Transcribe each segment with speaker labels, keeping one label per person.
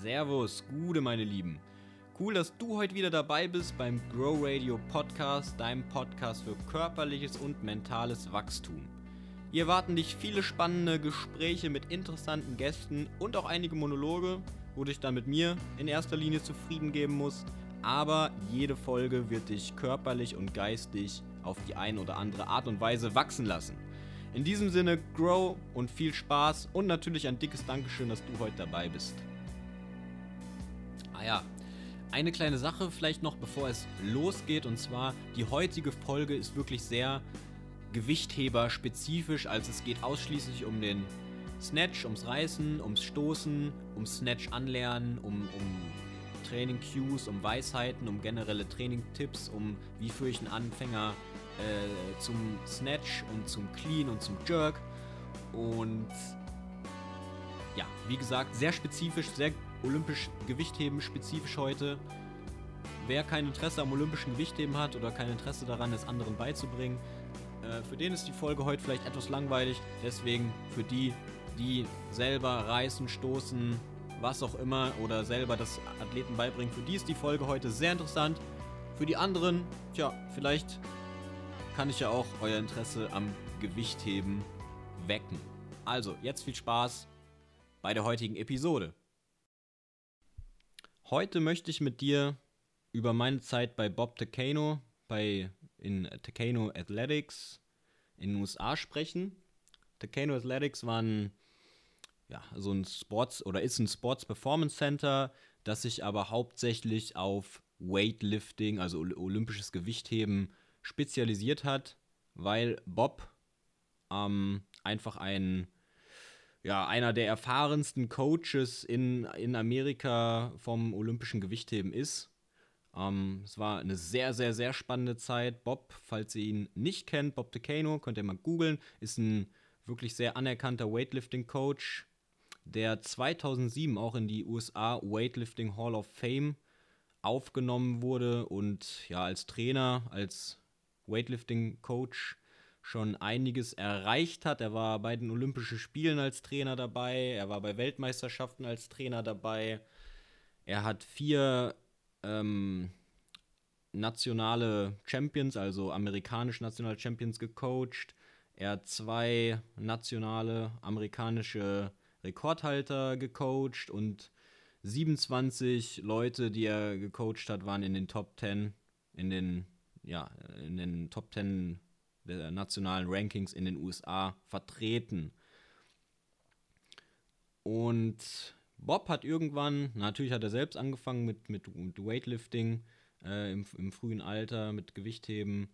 Speaker 1: Servus, Gude, meine Lieben. Cool, dass du heute wieder dabei bist beim Grow Radio Podcast, deinem Podcast für körperliches und mentales Wachstum. Hier erwarten dich viele spannende Gespräche mit interessanten Gästen und auch einige Monologe, wo dich dann mit mir in erster Linie zufrieden geben musst. Aber jede Folge wird dich körperlich und geistig auf die eine oder andere Art und Weise wachsen lassen. In diesem Sinne, grow und viel Spaß und natürlich ein dickes Dankeschön, dass du heute dabei bist. Ah ja, eine kleine Sache vielleicht noch, bevor es losgeht, und zwar die heutige Folge ist wirklich sehr Gewichtheber spezifisch, also es geht ausschließlich um den Snatch, ums Reißen, ums Stoßen, um Snatch anlernen, um, um Training Cues, um Weisheiten, um generelle Training Tipps, um wie führe ich einen Anfänger äh, zum Snatch und zum Clean und zum Jerk. Und ja, wie gesagt, sehr spezifisch, sehr olympisch Gewichtheben spezifisch heute. Wer kein Interesse am olympischen Gewichtheben hat oder kein Interesse daran, es anderen beizubringen, äh, für den ist die Folge heute vielleicht etwas langweilig. Deswegen für die, die selber reißen, stoßen, was auch immer oder selber das Athleten beibringen, für die ist die Folge heute sehr interessant. Für die anderen, tja, vielleicht kann ich ja auch euer Interesse am Gewichtheben wecken. Also, jetzt viel Spaß bei der heutigen Episode. Heute möchte ich mit dir über meine Zeit bei Bob Takano, bei in Takano Athletics in den USA sprechen. Takano Athletics war ein, ja, so ein Sports oder ist ein Sports Performance Center, das sich aber hauptsächlich auf Weightlifting, also olympisches Gewichtheben, spezialisiert hat, weil Bob ähm, einfach ein ja, einer der erfahrensten Coaches in, in Amerika vom olympischen Gewichtheben ist. Ähm, es war eine sehr, sehr, sehr spannende Zeit. Bob, falls ihr ihn nicht kennt, Bob Decano, könnt ihr mal googeln, ist ein wirklich sehr anerkannter Weightlifting-Coach, der 2007 auch in die USA Weightlifting Hall of Fame aufgenommen wurde und ja, als Trainer, als Weightlifting-Coach schon einiges erreicht hat. Er war bei den Olympischen Spielen als Trainer dabei, er war bei Weltmeisterschaften als Trainer dabei. Er hat vier ähm, nationale Champions, also amerikanische nationale Champions gecoacht. Er hat zwei nationale amerikanische Rekordhalter gecoacht und 27 Leute, die er gecoacht hat, waren in den Top 10, in den, ja, in den Top 10 der nationalen Rankings in den USA vertreten. Und Bob hat irgendwann, natürlich hat er selbst angefangen mit, mit, Weightlifting äh, im, im frühen Alter, mit Gewichtheben.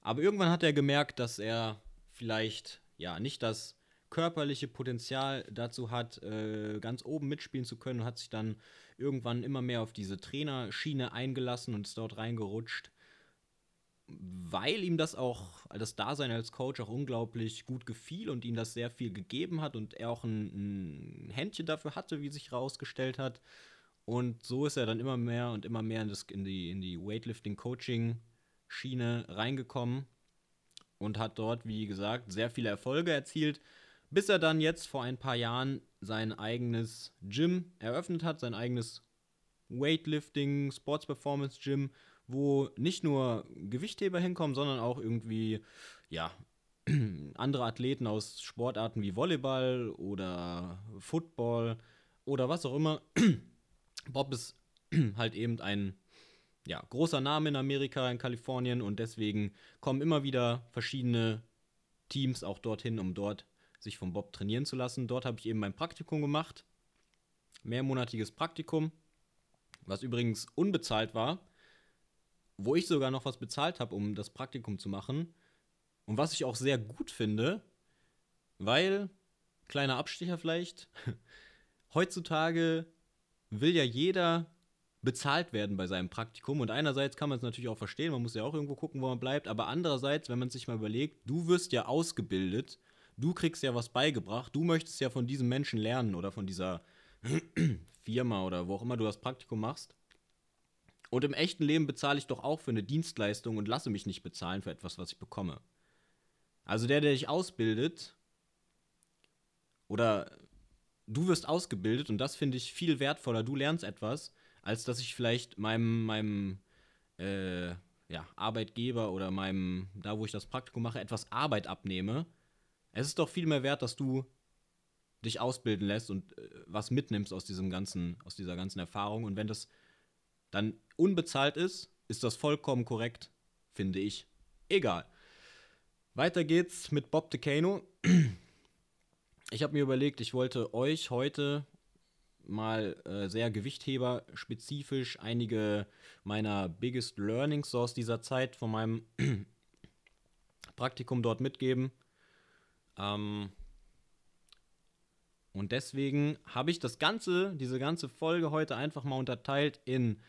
Speaker 1: Aber irgendwann hat er gemerkt, dass er vielleicht ja nicht das körperliche Potenzial dazu hat, äh, ganz oben mitspielen zu können und hat sich dann irgendwann immer mehr auf diese Trainerschiene eingelassen und ist dort reingerutscht weil ihm das auch, das Dasein als Coach auch unglaublich gut gefiel und ihm das sehr viel gegeben hat und er auch ein, ein Händchen dafür hatte, wie sich herausgestellt hat. Und so ist er dann immer mehr und immer mehr in, das, in die, in die Weightlifting-Coaching-Schiene reingekommen und hat dort, wie gesagt, sehr viele Erfolge erzielt, bis er dann jetzt vor ein paar Jahren sein eigenes Gym eröffnet hat, sein eigenes Weightlifting, Sports Performance Gym wo nicht nur Gewichtheber hinkommen, sondern auch irgendwie, ja, andere Athleten aus Sportarten wie Volleyball oder Football oder was auch immer. Bob ist halt eben ein ja, großer Name in Amerika, in Kalifornien und deswegen kommen immer wieder verschiedene Teams auch dorthin, um dort sich von Bob trainieren zu lassen. Dort habe ich eben mein Praktikum gemacht. Mehrmonatiges Praktikum, was übrigens unbezahlt war wo ich sogar noch was bezahlt habe, um das Praktikum zu machen. Und was ich auch sehr gut finde, weil, kleiner Abstecher vielleicht, heutzutage will ja jeder bezahlt werden bei seinem Praktikum. Und einerseits kann man es natürlich auch verstehen, man muss ja auch irgendwo gucken, wo man bleibt. Aber andererseits, wenn man sich mal überlegt, du wirst ja ausgebildet, du kriegst ja was beigebracht, du möchtest ja von diesem Menschen lernen oder von dieser Firma oder wo auch immer du das Praktikum machst. Und im echten Leben bezahle ich doch auch für eine Dienstleistung und lasse mich nicht bezahlen für etwas, was ich bekomme. Also der, der dich ausbildet, oder du wirst ausgebildet und das finde ich viel wertvoller. Du lernst etwas, als dass ich vielleicht meinem, meinem äh, ja, Arbeitgeber oder meinem, da wo ich das Praktikum mache, etwas Arbeit abnehme. Es ist doch viel mehr wert, dass du dich ausbilden lässt und äh, was mitnimmst aus diesem ganzen, aus dieser ganzen Erfahrung. Und wenn das dann unbezahlt ist, ist das vollkommen korrekt, finde ich. Egal. Weiter geht's mit Bob DeCano. Ich habe mir überlegt, ich wollte euch heute mal äh, sehr Gewichtheber-spezifisch einige meiner Biggest Learnings aus dieser Zeit von meinem Praktikum dort mitgeben. Ähm, und deswegen habe ich das Ganze, diese ganze Folge heute einfach mal unterteilt in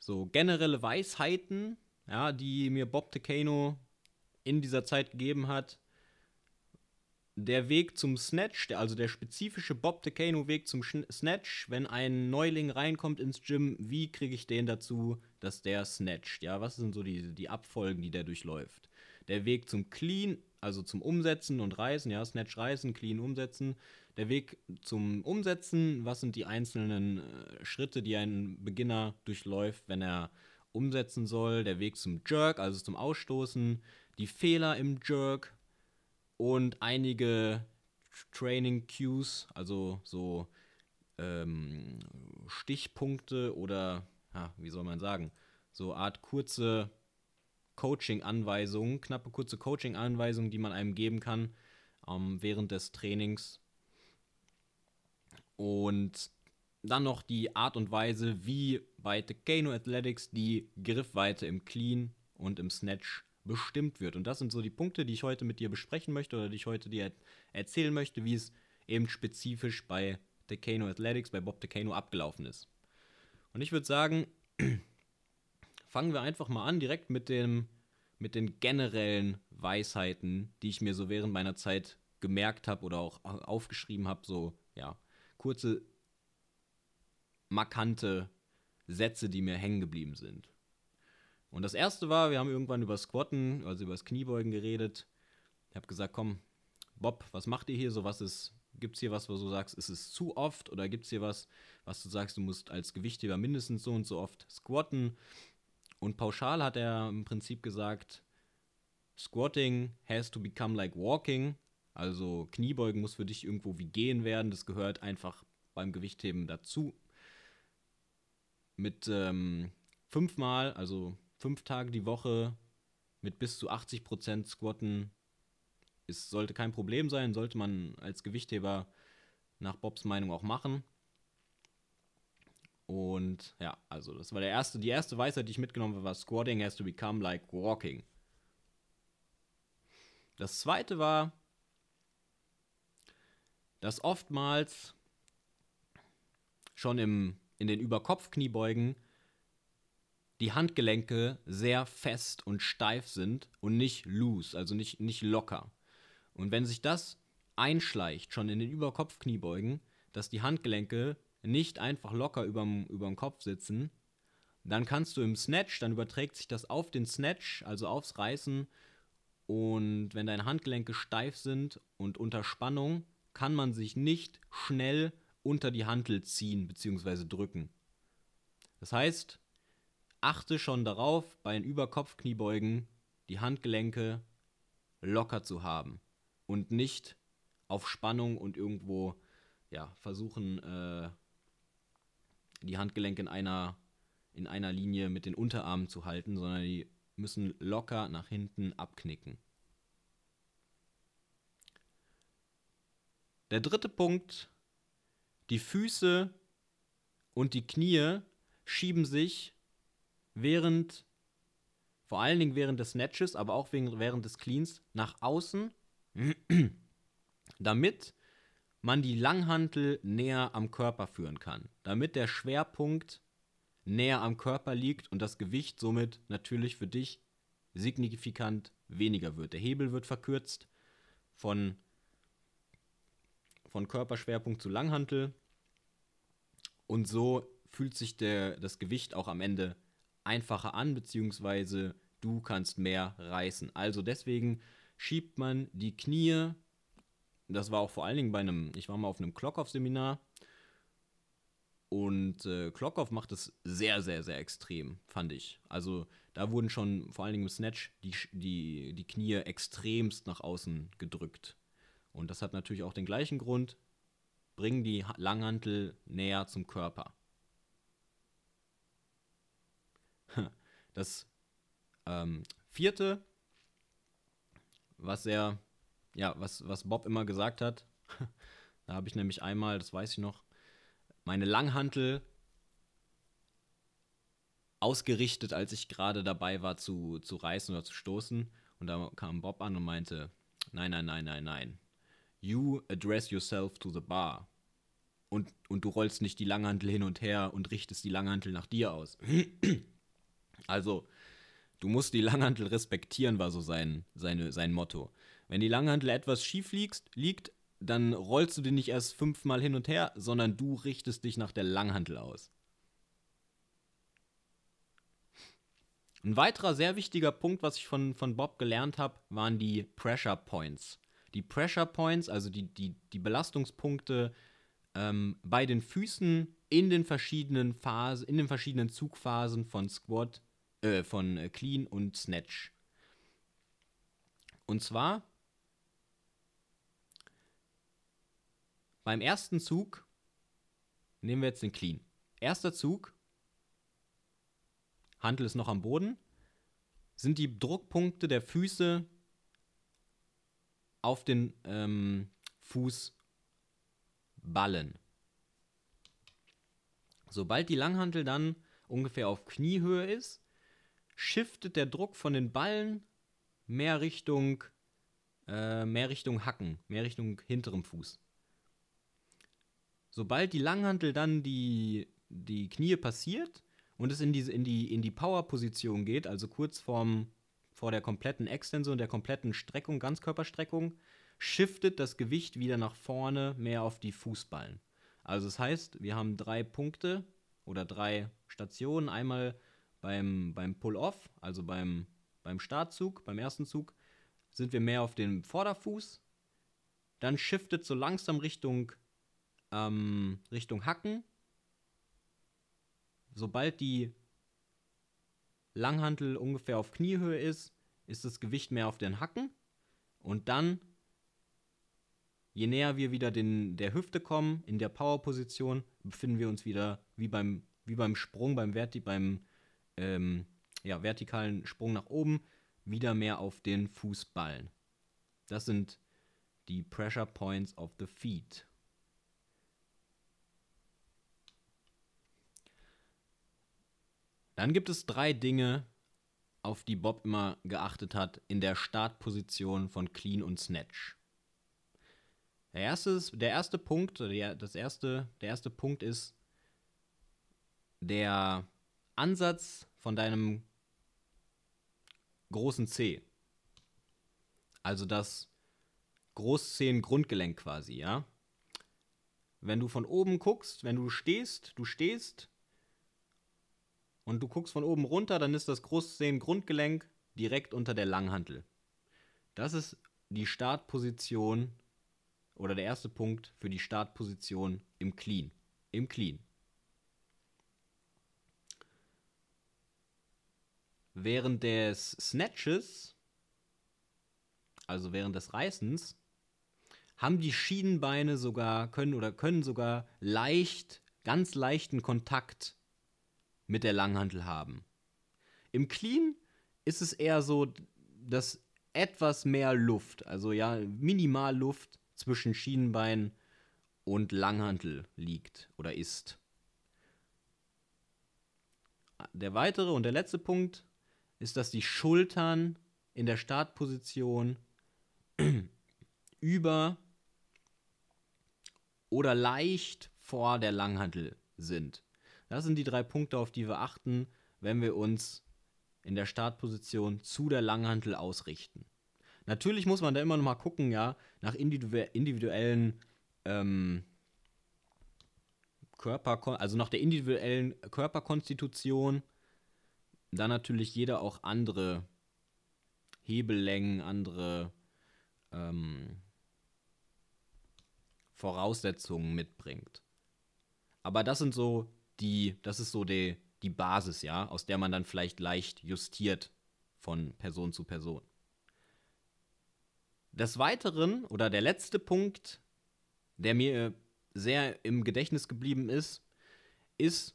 Speaker 1: so generelle Weisheiten, ja, die mir Bob Tecano in dieser Zeit gegeben hat. Der Weg zum Snatch, also der spezifische Bob Tecano Weg zum Snatch, wenn ein Neuling reinkommt ins Gym, wie kriege ich den dazu, dass der snatcht? Ja, was sind so die, die Abfolgen, die der durchläuft? Der Weg zum Clean, also zum Umsetzen und Reißen, ja, Snatch reißen, Clean umsetzen. Der Weg zum Umsetzen, was sind die einzelnen äh, Schritte, die ein Beginner durchläuft, wenn er umsetzen soll? Der Weg zum Jerk, also zum Ausstoßen, die Fehler im Jerk und einige Training Cues, also so ähm, Stichpunkte oder, ja, wie soll man sagen, so Art kurze Coaching-Anweisungen, knappe kurze Coaching-Anweisungen, die man einem geben kann ähm, während des Trainings. Und dann noch die Art und Weise, wie bei Tekano Athletics die Griffweite im Clean und im Snatch bestimmt wird. Und das sind so die Punkte, die ich heute mit dir besprechen möchte oder die ich heute dir erzählen möchte, wie es eben spezifisch bei Tekano Athletics, bei Bob Tekano abgelaufen ist. Und ich würde sagen, fangen wir einfach mal an, direkt mit, dem, mit den generellen Weisheiten, die ich mir so während meiner Zeit gemerkt habe oder auch aufgeschrieben habe, so, ja, kurze, markante Sätze, die mir hängen geblieben sind. Und das erste war, wir haben irgendwann über Squatten, also über das Kniebeugen geredet. Ich habe gesagt, komm, Bob, was macht ihr hier so? Was ist, gibt es hier was, wo du sagst, ist es zu oft? Oder gibt es hier was, was du sagst, du musst als Gewichtheber mindestens so und so oft squatten? Und pauschal hat er im Prinzip gesagt, Squatting has to become like walking. Also Kniebeugen muss für dich irgendwo wie gehen werden. Das gehört einfach beim Gewichtheben dazu. Mit ähm, fünfmal, also fünf Tage die Woche mit bis zu 80% Squatten ist, sollte kein Problem sein, sollte man als Gewichtheber nach Bobs Meinung auch machen. Und ja, also das war der erste, die erste Weisheit, die ich mitgenommen habe, war Squatting has to become like walking. Das zweite war, dass oftmals schon im, in den Überkopfkniebeugen die Handgelenke sehr fest und steif sind und nicht loose, also nicht, nicht locker. Und wenn sich das einschleicht, schon in den Überkopfkniebeugen, dass die Handgelenke nicht einfach locker überm, überm Kopf sitzen, dann kannst du im Snatch, dann überträgt sich das auf den Snatch, also aufs Reißen. Und wenn deine Handgelenke steif sind und unter Spannung, kann man sich nicht schnell unter die Hantel ziehen bzw. drücken. Das heißt, achte schon darauf, bei den Überkopfkniebeugen die Handgelenke locker zu haben und nicht auf Spannung und irgendwo ja, versuchen, äh, die Handgelenke in einer, in einer Linie mit den Unterarmen zu halten, sondern die müssen locker nach hinten abknicken. Der dritte Punkt, die Füße und die Knie schieben sich während, vor allen Dingen während des Snatches, aber auch während des Cleans, nach außen, damit man die Langhantel näher am Körper führen kann, damit der Schwerpunkt näher am Körper liegt und das Gewicht somit natürlich für dich signifikant weniger wird. Der Hebel wird verkürzt von von Körperschwerpunkt zu Langhantel. Und so fühlt sich der, das Gewicht auch am Ende einfacher an, beziehungsweise du kannst mehr reißen. Also deswegen schiebt man die Knie das war auch vor allen Dingen bei einem, ich war mal auf einem Klockoff-Seminar und äh, Klockoff macht es sehr, sehr, sehr extrem, fand ich. Also da wurden schon vor allen Dingen im Snatch die, die, die Knie extremst nach außen gedrückt. Und das hat natürlich auch den gleichen Grund, bringen die Langhantel näher zum Körper. Das ähm, vierte, was er, ja, was, was Bob immer gesagt hat, da habe ich nämlich einmal, das weiß ich noch, meine Langhantel ausgerichtet, als ich gerade dabei war zu, zu reißen oder zu stoßen. Und da kam Bob an und meinte, nein, nein, nein, nein, nein. You address yourself to the bar. Und, und du rollst nicht die Langhantel hin und her und richtest die Langhantel nach dir aus. also, du musst die Langhantel respektieren, war so sein, seine, sein Motto. Wenn die Langhantel etwas schief liegt, liegt, dann rollst du die nicht erst fünfmal hin und her, sondern du richtest dich nach der Langhantel aus. Ein weiterer sehr wichtiger Punkt, was ich von, von Bob gelernt habe, waren die Pressure Points. Die Pressure Points, also die, die, die Belastungspunkte ähm, bei den Füßen in den verschiedenen Phasen, in den verschiedenen Zugphasen von Squat, äh, von äh, Clean und Snatch. Und zwar beim ersten Zug nehmen wir jetzt den Clean. Erster Zug Hantel ist noch am Boden, sind die Druckpunkte der Füße auf den ähm, Fußballen. Sobald die Langhantel dann ungefähr auf Kniehöhe ist, shiftet der Druck von den Ballen mehr Richtung, äh, mehr Richtung Hacken, mehr Richtung hinterem Fuß. Sobald die Langhantel dann die, die Knie passiert, und es in die, in die, in die Power-Position geht, also kurz vorm, vor der kompletten Extension, der kompletten Streckung, Ganzkörperstreckung, shiftet das Gewicht wieder nach vorne mehr auf die Fußballen. Also das heißt, wir haben drei Punkte oder drei Stationen. Einmal beim, beim Pull-Off, also beim, beim Startzug, beim ersten Zug, sind wir mehr auf dem Vorderfuß. Dann shiftet so langsam Richtung, ähm, Richtung Hacken sobald die Langhantel ungefähr auf Kniehöhe ist, ist das Gewicht mehr auf den Hacken. Und dann, je näher wir wieder den, der Hüfte kommen, in der Powerposition, befinden wir uns wieder wie beim, wie beim Sprung, beim, Verti beim ähm, ja, vertikalen Sprung nach oben, wieder mehr auf den Fußballen. Das sind die Pressure Points of the Feet. Dann gibt es drei Dinge, auf die Bob immer geachtet hat in der Startposition von Clean und Snatch. Der erste, der erste Punkt, der, das erste, der erste Punkt ist der Ansatz von deinem großen C. Also das Großzehen-Grundgelenk quasi, ja. Wenn du von oben guckst, wenn du stehst, du stehst und du guckst von oben runter, dann ist das Großzehen-Grundgelenk direkt unter der Langhantel. Das ist die Startposition oder der erste Punkt für die Startposition im Clean. Im Clean. Während des Snatches, also während des Reißens, haben die Schienenbeine sogar, können oder können sogar leicht, ganz leichten Kontakt mit der Langhantel haben. Im Clean ist es eher so, dass etwas mehr Luft, also ja, minimal Luft zwischen Schienenbein und Langhantel liegt oder ist. Der weitere und der letzte Punkt ist, dass die Schultern in der Startposition über oder leicht vor der Langhantel sind. Das sind die drei Punkte, auf die wir achten, wenn wir uns in der Startposition zu der Langhantel ausrichten. Natürlich muss man da immer noch mal gucken, ja, nach individuellen ähm, Körper, also nach der individuellen Körperkonstitution, da natürlich jeder auch andere Hebellängen, andere ähm, Voraussetzungen mitbringt. Aber das sind so die, das ist so die, die Basis, ja, aus der man dann vielleicht leicht justiert von Person zu Person. Des Weiteren oder der letzte Punkt, der mir sehr im Gedächtnis geblieben ist, ist,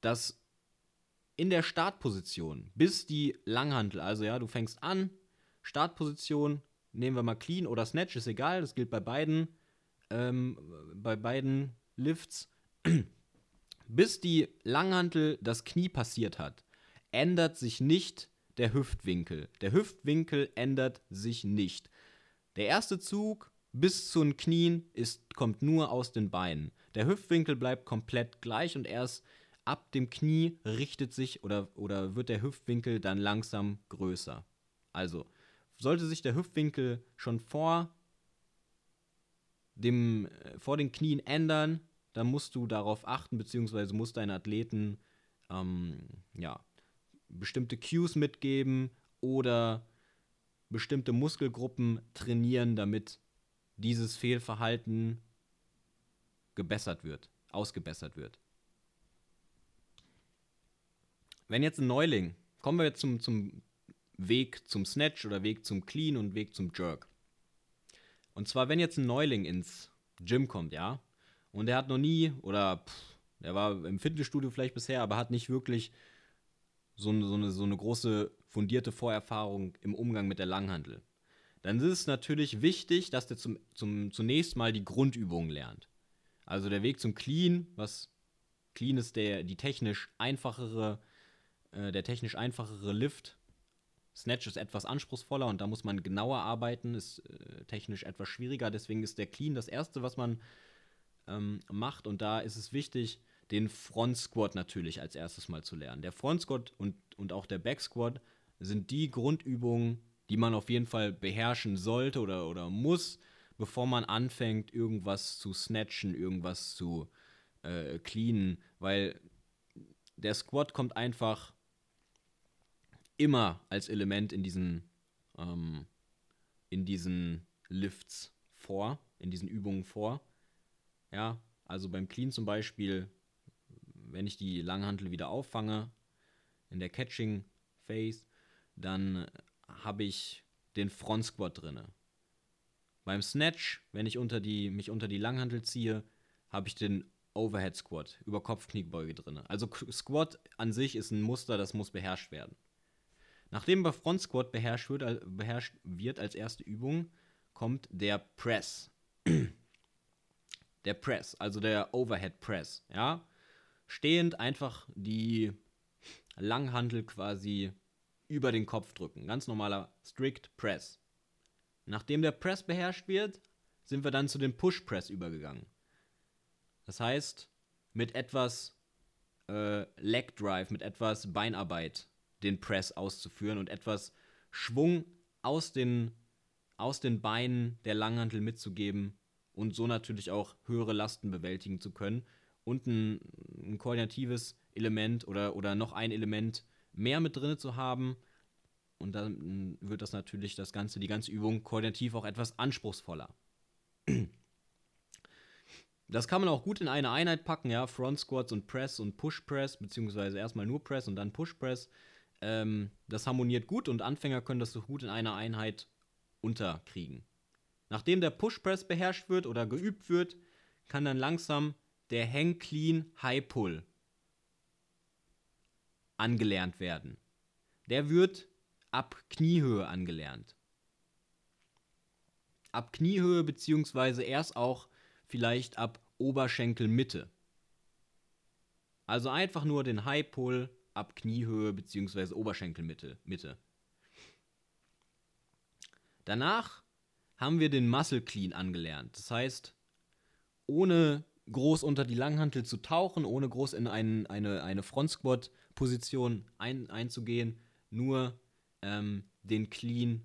Speaker 1: dass in der Startposition, bis die Langhantel, also ja, du fängst an, Startposition, nehmen wir mal Clean oder Snatch, ist egal, das gilt bei beiden, ähm, bei beiden Lifts, bis die Langhantel das Knie passiert hat, ändert sich nicht der Hüftwinkel. Der Hüftwinkel ändert sich nicht. Der erste Zug bis zu den Knien ist, kommt nur aus den Beinen. Der Hüftwinkel bleibt komplett gleich und erst ab dem Knie richtet sich oder, oder wird der Hüftwinkel dann langsam größer. Also sollte sich der Hüftwinkel schon vor, dem, äh, vor den Knien ändern, dann musst du darauf achten, beziehungsweise musst deinen Athleten ähm, ja, bestimmte Cues mitgeben oder bestimmte Muskelgruppen trainieren, damit dieses Fehlverhalten gebessert wird, ausgebessert wird. Wenn jetzt ein Neuling, kommen wir jetzt zum, zum Weg zum Snatch oder Weg zum Clean und Weg zum Jerk. Und zwar, wenn jetzt ein Neuling ins Gym kommt, ja, und der hat noch nie, oder der war im Fitnessstudio vielleicht bisher, aber hat nicht wirklich so eine, so, eine, so eine große fundierte Vorerfahrung im Umgang mit der Langhandel. Dann ist es natürlich wichtig, dass der zum, zum, zunächst mal die Grundübungen lernt. Also der Weg zum Clean, was Clean ist der, die technisch einfachere, äh, der technisch einfachere Lift. Snatch ist etwas anspruchsvoller und da muss man genauer arbeiten, ist äh, technisch etwas schwieriger. Deswegen ist der Clean das erste, was man ähm, macht. Und da ist es wichtig, den Front Squat natürlich als erstes mal zu lernen. Der Front Squat und, und auch der Back Squat sind die Grundübungen, die man auf jeden Fall beherrschen sollte oder, oder muss, bevor man anfängt, irgendwas zu snatchen, irgendwas zu äh, cleanen, weil der Squat kommt einfach immer als Element in diesen, ähm, in diesen Lifts vor, in diesen Übungen vor. Ja, also beim Clean zum Beispiel, wenn ich die Langhantel wieder auffange, in der Catching Phase, dann habe ich den Front Squat drinne. Beim Snatch, wenn ich unter die, mich unter die Langhantel ziehe, habe ich den Overhead Squat, über Kopfkniebeuge drin. Also Squat an sich ist ein Muster, das muss beherrscht werden. Nachdem der Front Squat beherrscht wird, beherrscht wird als erste Übung, kommt der Press der Press, also der Overhead Press, ja. Stehend einfach die Langhantel quasi über den Kopf drücken. Ganz normaler Strict Press. Nachdem der Press beherrscht wird, sind wir dann zu dem Push Press übergegangen. Das heißt, mit etwas äh, Leg Drive, mit etwas Beinarbeit den Press auszuführen und etwas Schwung aus den, aus den Beinen der Langhantel mitzugeben, und so natürlich auch höhere Lasten bewältigen zu können und ein, ein koordinatives Element oder, oder noch ein Element mehr mit drin zu haben. Und dann wird das natürlich das Ganze, die ganze Übung koordinativ auch etwas anspruchsvoller. Das kann man auch gut in eine Einheit packen, ja, Front Squats und Press und Push Press, beziehungsweise erstmal nur Press und dann Push Press. Ähm, das harmoniert gut und Anfänger können das so gut in einer Einheit unterkriegen. Nachdem der Push Press beherrscht wird oder geübt wird, kann dann langsam der Hang Clean High Pull angelernt werden. Der wird ab Kniehöhe angelernt. Ab Kniehöhe beziehungsweise erst auch vielleicht ab Oberschenkelmitte. Also einfach nur den High Pull ab Kniehöhe beziehungsweise Oberschenkelmitte. Mitte. Danach haben wir den Muscle Clean angelernt. Das heißt, ohne groß unter die Langhantel zu tauchen, ohne groß in ein, eine, eine Front Squat Position ein, einzugehen, nur ähm, den Clean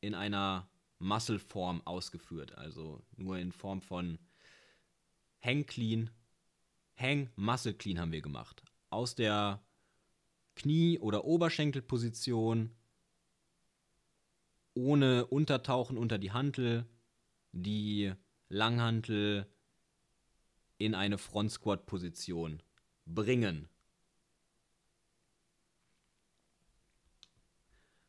Speaker 1: in einer Muscle Form ausgeführt, also nur in Form von Hang Clean, Hang Muscle Clean haben wir gemacht. Aus der Knie- oder Oberschenkelposition ohne Untertauchen unter die Hantel die Langhantel in eine Front Squat Position bringen.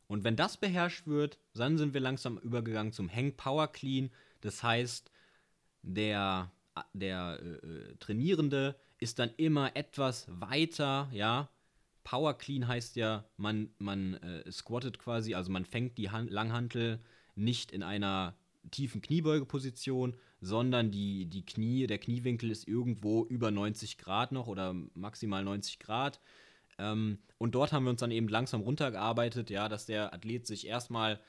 Speaker 1: Und wenn das beherrscht wird, dann sind wir langsam übergegangen zum Hang Power Clean. Das heißt, der, der äh, äh, Trainierende ist dann immer etwas weiter, ja. Power Clean heißt ja, man, man äh, squattet quasi, also man fängt die Han Langhantel nicht in einer tiefen Kniebeugeposition, sondern die, die Knie, der Kniewinkel ist irgendwo über 90 Grad noch oder maximal 90 Grad. Ähm, und dort haben wir uns dann eben langsam runtergearbeitet, ja, dass der Athlet sich erstmal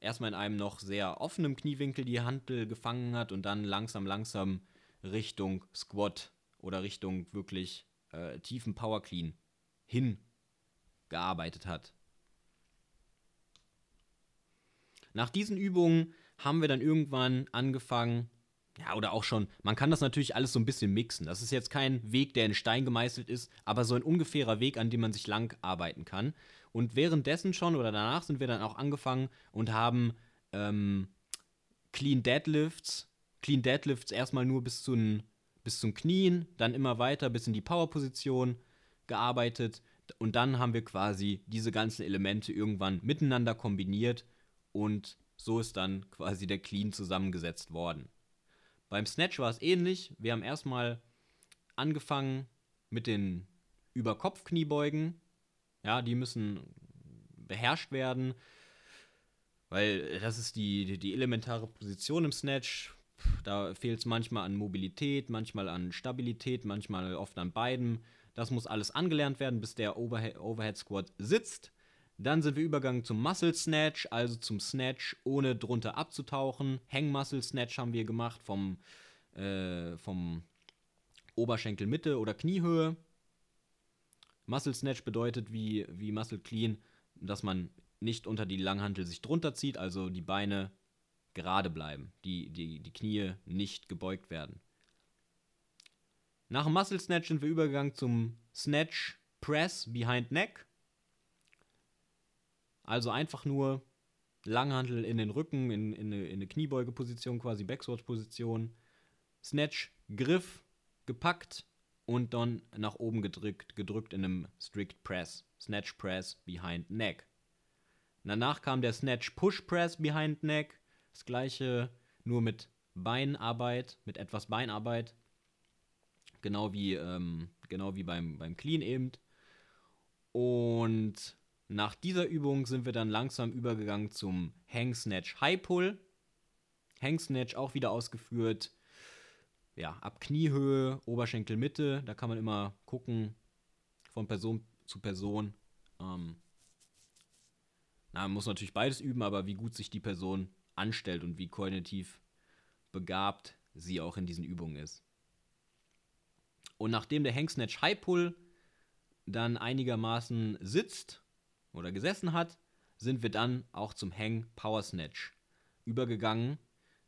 Speaker 1: erstmal in einem noch sehr offenen Kniewinkel die Hantel gefangen hat und dann langsam, langsam Richtung Squat oder Richtung wirklich äh, tiefen Power Clean hingearbeitet hat. Nach diesen Übungen haben wir dann irgendwann angefangen, ja, oder auch schon, man kann das natürlich alles so ein bisschen mixen. Das ist jetzt kein Weg, der in Stein gemeißelt ist, aber so ein ungefährer Weg, an dem man sich lang arbeiten kann. Und währenddessen schon oder danach sind wir dann auch angefangen und haben ähm, Clean Deadlifts, Clean Deadlifts erstmal nur bis zu den bis zum Knien, dann immer weiter bis in die Power-Position gearbeitet und dann haben wir quasi diese ganzen Elemente irgendwann miteinander kombiniert und so ist dann quasi der Clean zusammengesetzt worden. Beim Snatch war es ähnlich. Wir haben erstmal angefangen mit den Überkopf-Kniebeugen. Ja, die müssen beherrscht werden, weil das ist die, die elementare Position im Snatch. Da fehlt es manchmal an Mobilität, manchmal an Stabilität, manchmal oft an beiden. Das muss alles angelernt werden, bis der Overhead, Overhead Squat sitzt. Dann sind wir übergegangen zum Muscle Snatch, also zum Snatch ohne drunter abzutauchen. Hang Muscle Snatch haben wir gemacht vom, äh, vom Oberschenkel Mitte oder Kniehöhe. Muscle Snatch bedeutet wie, wie Muscle Clean, dass man nicht unter die Langhantel sich drunter zieht, also die Beine gerade bleiben, die, die, die Knie nicht gebeugt werden. Nach dem Muscle Snatch sind wir übergegangen zum Snatch Press Behind Neck. Also einfach nur Langhandel in den Rücken, in, in, eine, in eine Kniebeugeposition, quasi Backswatch-Position. Snatch, Griff, gepackt und dann nach oben gedrückt, gedrückt in einem Strict Press. Snatch Press behind Neck. Danach kam der Snatch Push Press behind Neck. Das gleiche, nur mit Beinarbeit, mit etwas Beinarbeit. Genau wie, ähm, genau wie beim, beim Clean eben. Und nach dieser Übung sind wir dann langsam übergegangen zum Hang Snatch High Pull. Hang Snatch auch wieder ausgeführt. Ja, ab Kniehöhe, Oberschenkelmitte. Da kann man immer gucken von Person zu Person. Ähm, na, man muss natürlich beides üben, aber wie gut sich die Person anstellt und wie kognitiv begabt sie auch in diesen Übungen ist. Und nachdem der Hang Snatch High Pull dann einigermaßen sitzt oder gesessen hat, sind wir dann auch zum Hang Power Snatch übergegangen.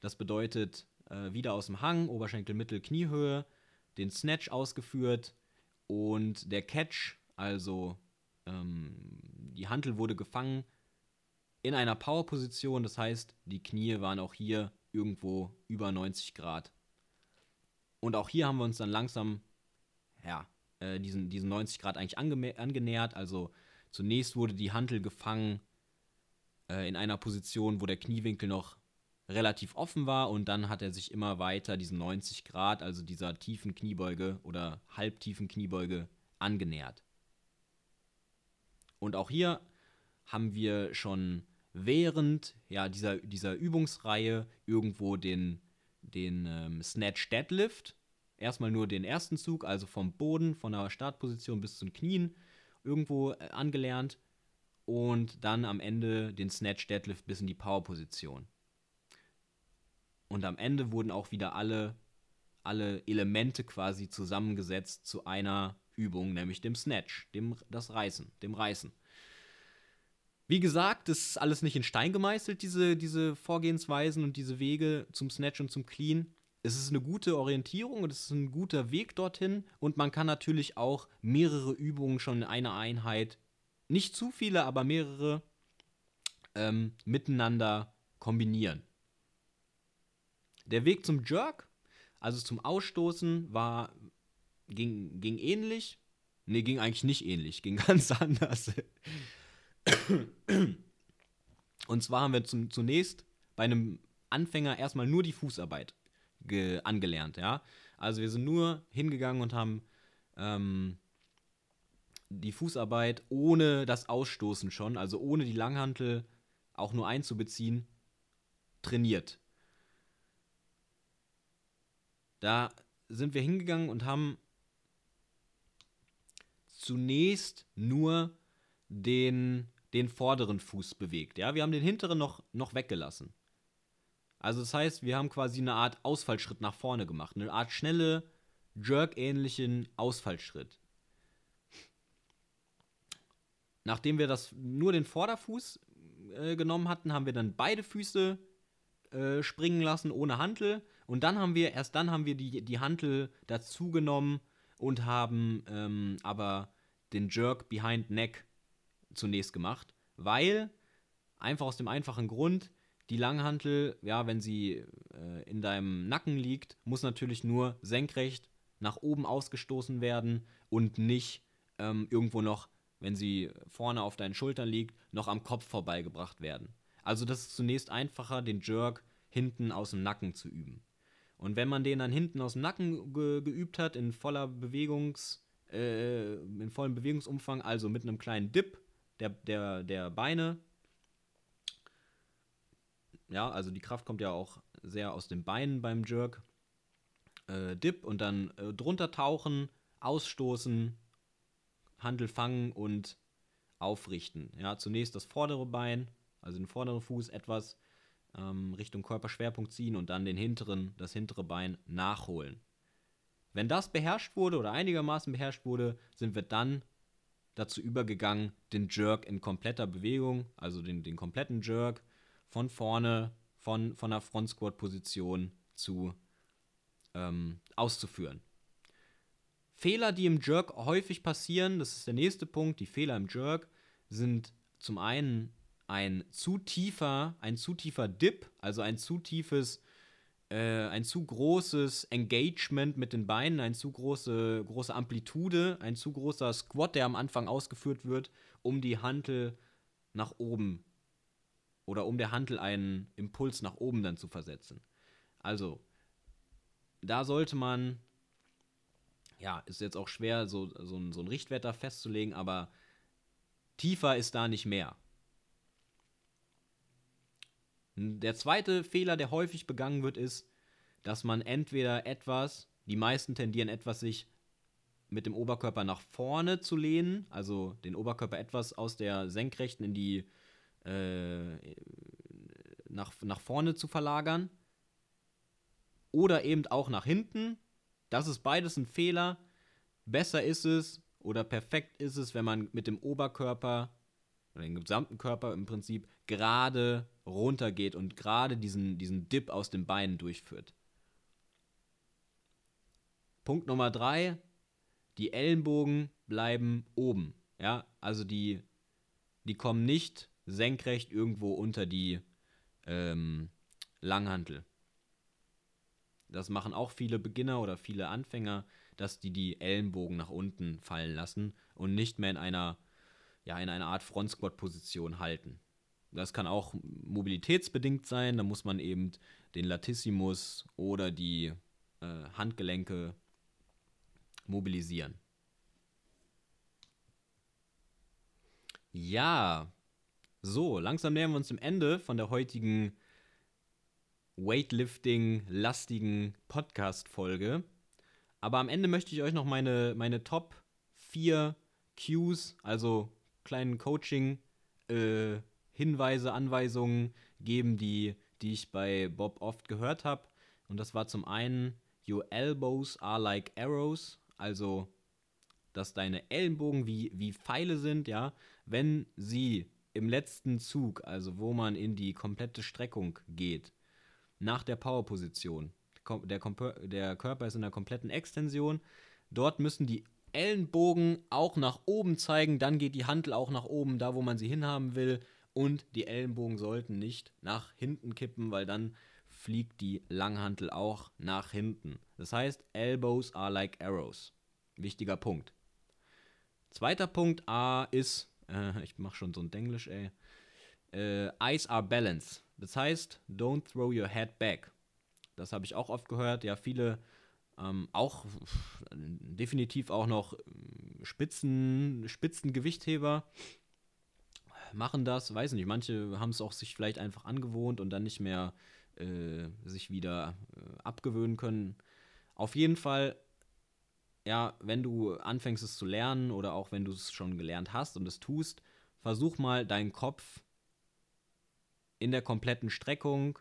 Speaker 1: Das bedeutet äh, wieder aus dem Hang, Oberschenkel, Mittel, Kniehöhe, den Snatch ausgeführt und der Catch, also ähm, die Hantel wurde gefangen in einer Power-Position, das heißt, die Knie waren auch hier irgendwo über 90 Grad. Und auch hier haben wir uns dann langsam, ja, äh, diesen, diesen 90 Grad eigentlich angenähert, also Zunächst wurde die Hantel gefangen äh, in einer Position, wo der Kniewinkel noch relativ offen war und dann hat er sich immer weiter diesen 90 Grad, also dieser tiefen Kniebeuge oder halbtiefen Kniebeuge angenähert. Und auch hier haben wir schon während ja, dieser, dieser Übungsreihe irgendwo den, den ähm, Snatch Deadlift. Erstmal nur den ersten Zug, also vom Boden, von der Startposition bis zum Knien irgendwo äh, angelernt und dann am Ende den Snatch Deadlift bis in die Power-Position. Und am Ende wurden auch wieder alle, alle Elemente quasi zusammengesetzt zu einer Übung, nämlich dem Snatch, dem das Reißen, dem Reißen. Wie gesagt, das ist alles nicht in Stein gemeißelt, diese, diese Vorgehensweisen und diese Wege zum Snatch und zum Clean es ist eine gute Orientierung und es ist ein guter Weg dorthin und man kann natürlich auch mehrere Übungen schon in einer Einheit, nicht zu viele, aber mehrere ähm, miteinander kombinieren. Der Weg zum Jerk, also zum Ausstoßen, war, ging, ging ähnlich. Ne, ging eigentlich nicht ähnlich, ging ganz anders. Und zwar haben wir zum, zunächst bei einem Anfänger erstmal nur die Fußarbeit angelernt, ja. Also wir sind nur hingegangen und haben ähm, die Fußarbeit ohne das Ausstoßen schon, also ohne die Langhantel auch nur einzubeziehen, trainiert. Da sind wir hingegangen und haben zunächst nur den, den vorderen Fuß bewegt. Ja, wir haben den hinteren noch, noch weggelassen. Also das heißt, wir haben quasi eine Art Ausfallschritt nach vorne gemacht, eine Art schnelle, Jerk-ähnlichen Ausfallschritt. Nachdem wir das nur den Vorderfuß äh, genommen hatten, haben wir dann beide Füße äh, springen lassen ohne Hantel und dann haben wir erst dann haben wir die die Hantel dazu genommen und haben ähm, aber den Jerk behind neck zunächst gemacht, weil einfach aus dem einfachen Grund die Langhantel, ja, wenn sie äh, in deinem Nacken liegt, muss natürlich nur senkrecht nach oben ausgestoßen werden und nicht ähm, irgendwo noch wenn sie vorne auf deinen Schultern liegt, noch am Kopf vorbeigebracht werden. Also das ist zunächst einfacher, den Jerk hinten aus dem Nacken zu üben. Und wenn man den dann hinten aus dem Nacken ge geübt hat, in voller Bewegungs, äh, in vollem Bewegungsumfang, also mit einem kleinen Dip der, der, der Beine, ja, also die Kraft kommt ja auch sehr aus den Beinen beim Jerk, äh, Dip und dann äh, drunter tauchen, ausstoßen, Handel fangen und aufrichten. Ja, zunächst das vordere Bein, also den vorderen Fuß etwas ähm, Richtung Körperschwerpunkt ziehen und dann den hinteren, das hintere Bein nachholen. Wenn das beherrscht wurde oder einigermaßen beherrscht wurde, sind wir dann dazu übergegangen, den Jerk in kompletter Bewegung, also den, den kompletten Jerk von vorne, von, von der Front Squat Position zu ähm, auszuführen. Fehler, die im Jerk häufig passieren, das ist der nächste Punkt, die Fehler im Jerk sind zum einen ein zu tiefer, ein zu tiefer Dip, also ein zu tiefes, äh, ein zu großes Engagement mit den Beinen, eine zu große, große Amplitude, ein zu großer Squat, der am Anfang ausgeführt wird, um die Hantel nach oben oder um der Hantel einen Impuls nach oben dann zu versetzen. Also, da sollte man ja, ist jetzt auch schwer, so, so, so ein Richtwert festzulegen, aber tiefer ist da nicht mehr. Der zweite Fehler, der häufig begangen wird, ist, dass man entweder etwas, die meisten tendieren etwas sich mit dem Oberkörper nach vorne zu lehnen, also den Oberkörper etwas aus der Senkrechten in die äh, nach, nach vorne zu verlagern. Oder eben auch nach hinten, das ist beides ein Fehler. Besser ist es oder perfekt ist es, wenn man mit dem Oberkörper oder dem gesamten Körper im Prinzip gerade runtergeht und gerade diesen, diesen Dip aus den Beinen durchführt. Punkt Nummer drei, die Ellenbogen bleiben oben. Ja, also die, die kommen nicht senkrecht irgendwo unter die ähm, Langhantel das machen auch viele Beginner oder viele Anfänger, dass die die Ellenbogen nach unten fallen lassen und nicht mehr in einer, ja, in einer Art Front Squat Position halten. Das kann auch mobilitätsbedingt sein, da muss man eben den Latissimus oder die äh, Handgelenke mobilisieren. Ja, so, langsam nähern wir uns dem Ende von der heutigen Weightlifting-lastigen Podcast-Folge. Aber am Ende möchte ich euch noch meine, meine Top 4 Cues, also kleinen Coaching-Hinweise, äh, Anweisungen geben, die, die ich bei Bob oft gehört habe. Und das war zum einen, Your elbows are like arrows, also dass deine Ellenbogen wie, wie Pfeile sind, ja. Wenn sie im letzten Zug, also wo man in die komplette Streckung geht, nach der Powerposition. Der, der Körper ist in der kompletten Extension. Dort müssen die Ellenbogen auch nach oben zeigen, dann geht die Hantel auch nach oben, da wo man sie hinhaben will. Und die Ellenbogen sollten nicht nach hinten kippen, weil dann fliegt die Langhantel auch nach hinten. Das heißt, Elbows are like arrows. Wichtiger Punkt. Zweiter Punkt A ist, äh, ich mache schon so ein Denglisch, ey. Äh, eyes are balance. Das heißt, don't throw your head back. Das habe ich auch oft gehört. Ja, viele ähm, auch definitiv auch noch ähm, Spitzen, Spitzengewichtheber machen das, weiß nicht, manche haben es auch sich vielleicht einfach angewohnt und dann nicht mehr äh, sich wieder äh, abgewöhnen können. Auf jeden Fall, ja, wenn du anfängst es zu lernen oder auch wenn du es schon gelernt hast und es tust, versuch mal deinen Kopf in der kompletten Streckung,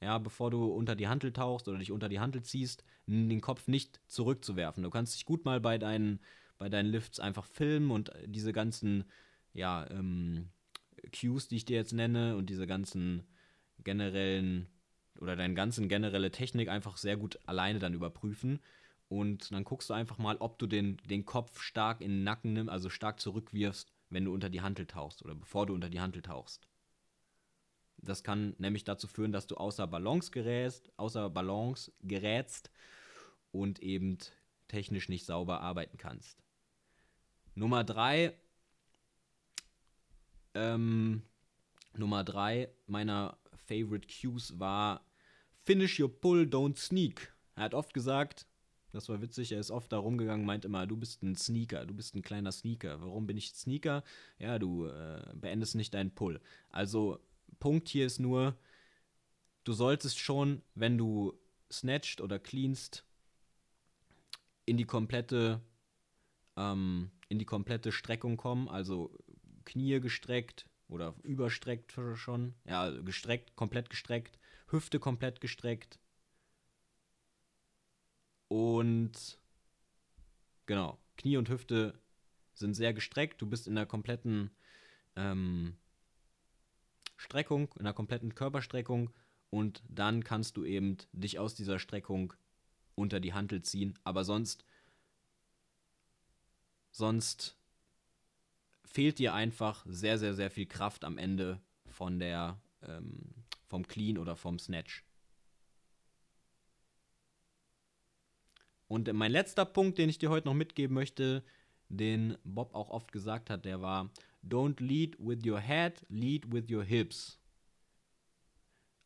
Speaker 1: ja, bevor du unter die Hantel tauchst oder dich unter die Hantel ziehst, den Kopf nicht zurückzuwerfen. Du kannst dich gut mal bei deinen, bei deinen Lifts einfach filmen und diese ganzen ja, ähm, Cues, die ich dir jetzt nenne und diese ganzen generellen oder deine ganzen generelle Technik einfach sehr gut alleine dann überprüfen. Und dann guckst du einfach mal, ob du den, den Kopf stark in den Nacken nimmst, also stark zurückwirfst, wenn du unter die Hantel tauchst oder bevor du unter die Hantel tauchst. Das kann nämlich dazu führen, dass du außer Balance gerätst, außer Balance gerätst und eben technisch nicht sauber arbeiten kannst. Nummer drei ähm, Nummer 3 meiner Favorite Cues war Finish your pull, don't sneak. Er hat oft gesagt, das war witzig, er ist oft da rumgegangen, meint immer, du bist ein Sneaker, du bist ein kleiner Sneaker. Warum bin ich Sneaker? Ja, du äh, beendest nicht deinen Pull. Also, Punkt hier ist nur, du solltest schon, wenn du snatcht oder cleanst, in die komplette, ähm, in die komplette Streckung kommen, also Knie gestreckt oder überstreckt schon. Ja, gestreckt, komplett gestreckt. Hüfte komplett gestreckt. Und genau, Knie und Hüfte sind sehr gestreckt. Du bist in der kompletten ähm, Streckung, in der kompletten Körperstreckung und dann kannst du eben dich aus dieser Streckung unter die Hantel ziehen. Aber sonst, sonst fehlt dir einfach sehr, sehr, sehr viel Kraft am Ende von der, ähm, vom Clean oder vom Snatch. Und mein letzter Punkt, den ich dir heute noch mitgeben möchte, den Bob auch oft gesagt hat, der war, don't lead with your head, lead with your hips.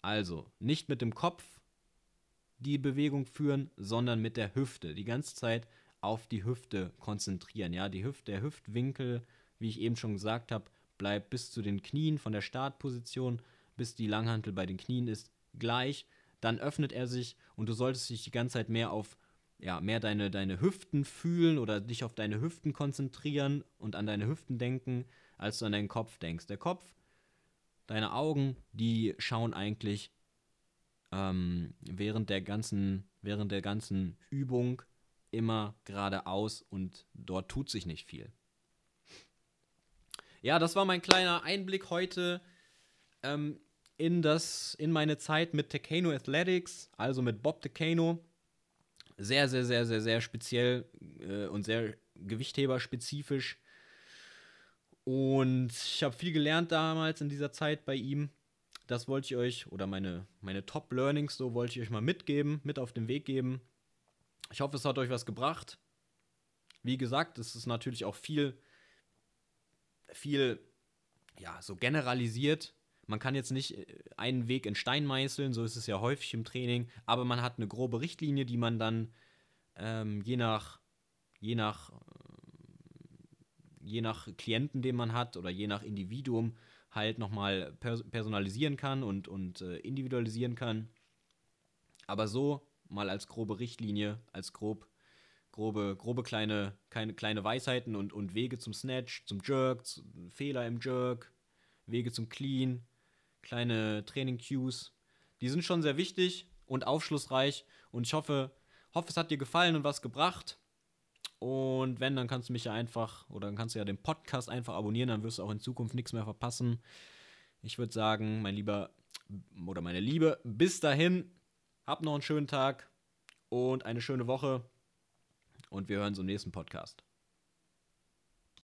Speaker 1: Also, nicht mit dem Kopf die Bewegung führen, sondern mit der Hüfte. Die ganze Zeit auf die Hüfte konzentrieren. Ja, die Hüfte, der Hüftwinkel wie ich eben schon gesagt habe, bleibt bis zu den Knien von der Startposition, bis die Langhantel bei den Knien ist, gleich. Dann öffnet er sich und du solltest dich die ganze Zeit mehr auf ja, mehr deine, deine Hüften fühlen oder dich auf deine Hüften konzentrieren und an deine Hüften denken, als du an deinen Kopf denkst. Der Kopf, deine Augen, die schauen eigentlich ähm, während, der ganzen, während der ganzen Übung immer geradeaus und dort tut sich nicht viel. Ja, das war mein kleiner Einblick heute ähm, in, das, in meine Zeit mit Tekano Athletics, also mit Bob Tekano. Sehr, sehr, sehr, sehr, sehr speziell äh, und sehr gewichtheberspezifisch. Und ich habe viel gelernt damals in dieser Zeit bei ihm. Das wollte ich euch, oder meine, meine Top-Learnings, so wollte ich euch mal mitgeben, mit auf den Weg geben. Ich hoffe, es hat euch was gebracht. Wie gesagt, es ist natürlich auch viel viel, ja, so generalisiert. Man kann jetzt nicht äh, einen Weg in Stein meißeln, so ist es ja häufig im Training, aber man hat eine grobe Richtlinie, die man dann ähm, je nach, je nach, äh, je nach Klienten, den man hat oder je nach Individuum halt nochmal pers personalisieren kann und, und äh, individualisieren kann. Aber so mal als grobe Richtlinie, als grob grobe, grobe kleine, kleine, kleine Weisheiten und, und Wege zum Snatch, zum Jerk, zu, Fehler im Jerk, Wege zum Clean, kleine Training-Cues. Die sind schon sehr wichtig und aufschlussreich und ich hoffe, hoffe, es hat dir gefallen und was gebracht. Und wenn, dann kannst du mich ja einfach, oder dann kannst du ja den Podcast einfach abonnieren, dann wirst du auch in Zukunft nichts mehr verpassen. Ich würde sagen, mein Lieber oder meine Liebe, bis dahin, hab noch einen schönen Tag und eine schöne Woche und wir hören uns im nächsten Podcast.